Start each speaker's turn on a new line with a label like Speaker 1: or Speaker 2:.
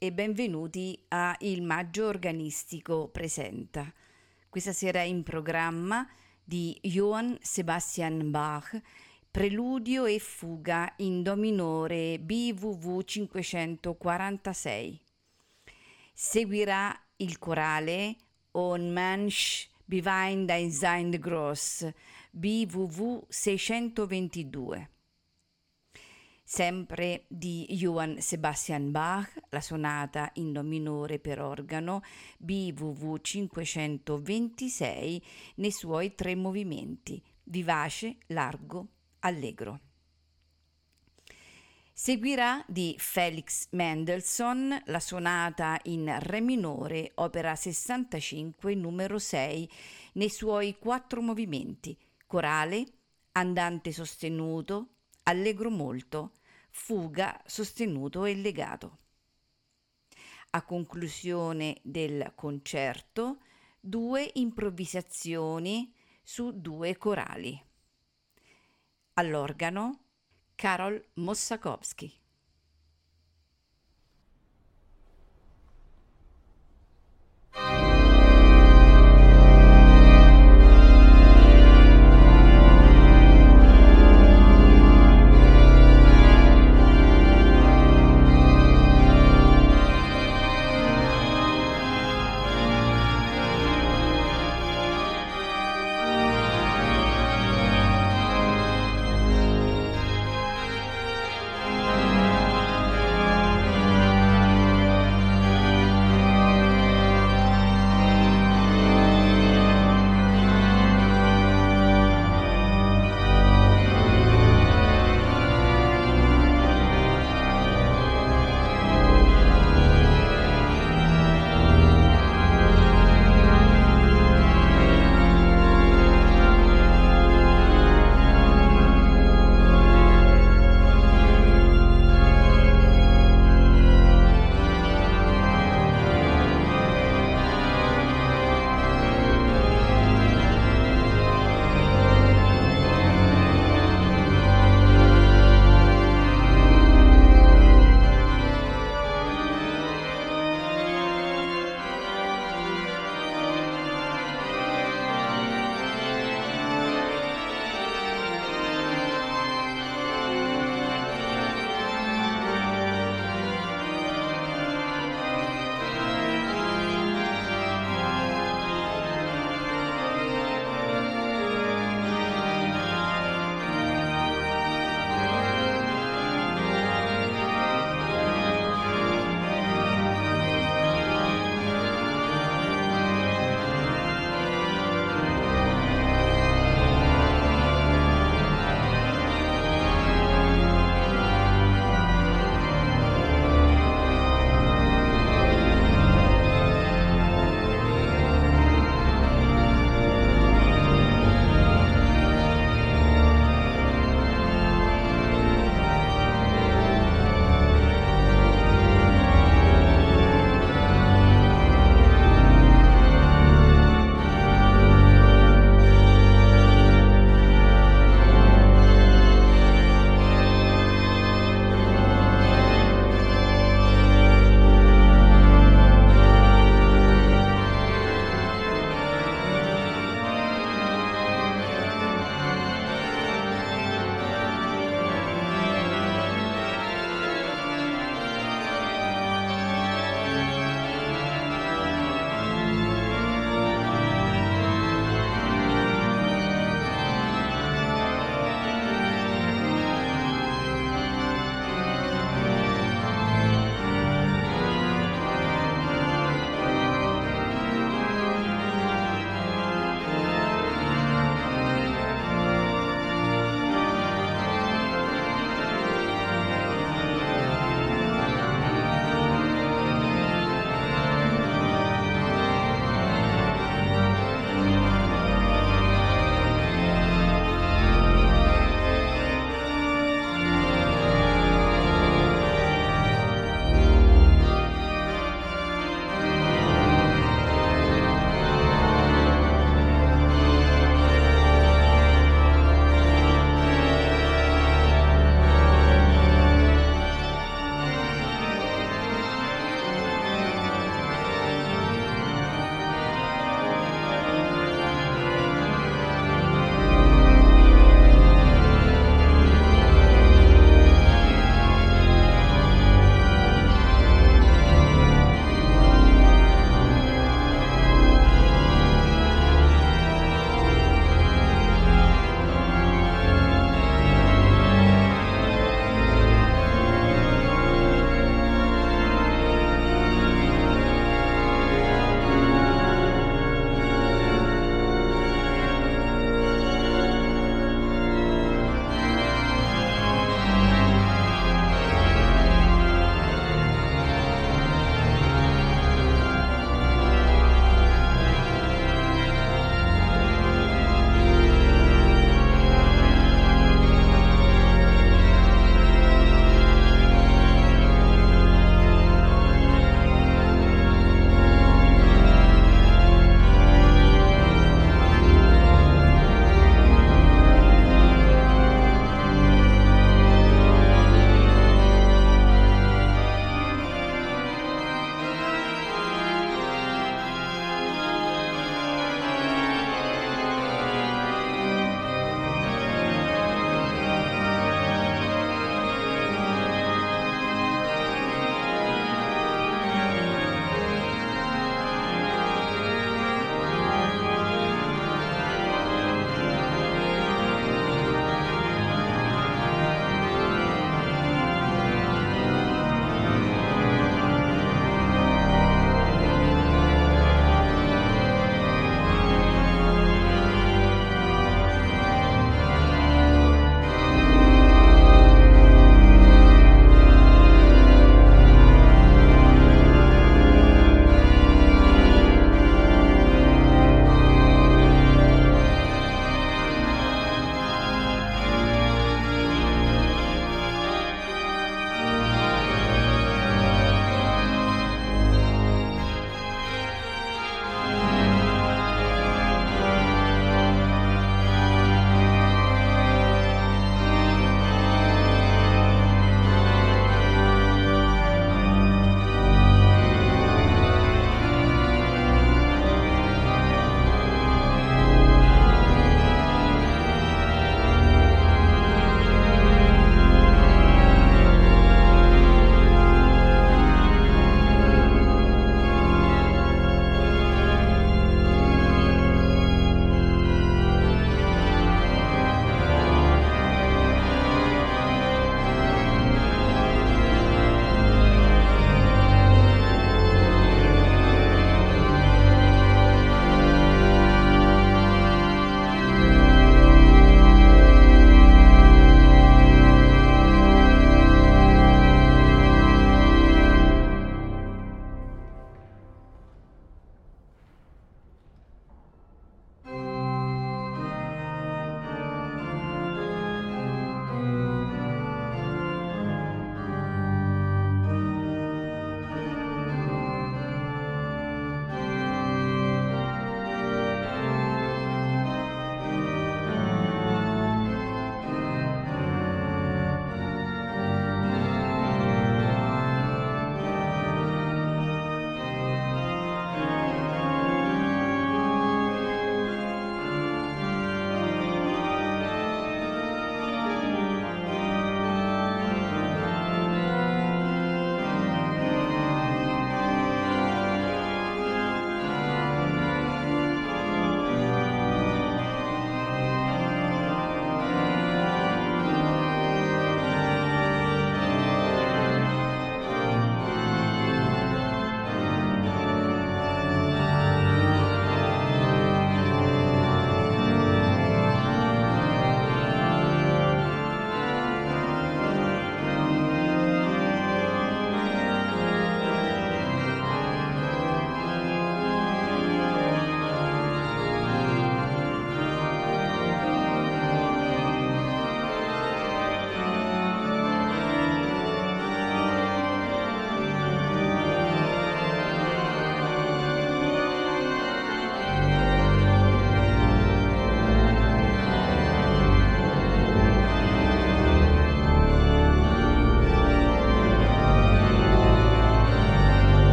Speaker 1: e benvenuti a Il Maggio Organistico Presenta. Questa sera in programma di Johann Sebastian Bach, Preludio e fuga in Do minore BWV 546. Seguirà il corale On Mensch bewein dein Sein Gross BWV 622 sempre di Johann Sebastian Bach, la sonata in do minore per organo BWV 526 nei suoi tre movimenti, vivace, largo, allegro. Seguirà di Felix Mendelssohn la sonata in Re minore, opera 65, numero 6, nei suoi quattro movimenti, corale, andante sostenuto, allegro molto, fuga sostenuto e legato. A conclusione del concerto, due improvvisazioni su due corali. All'organo Karol Mossakowski.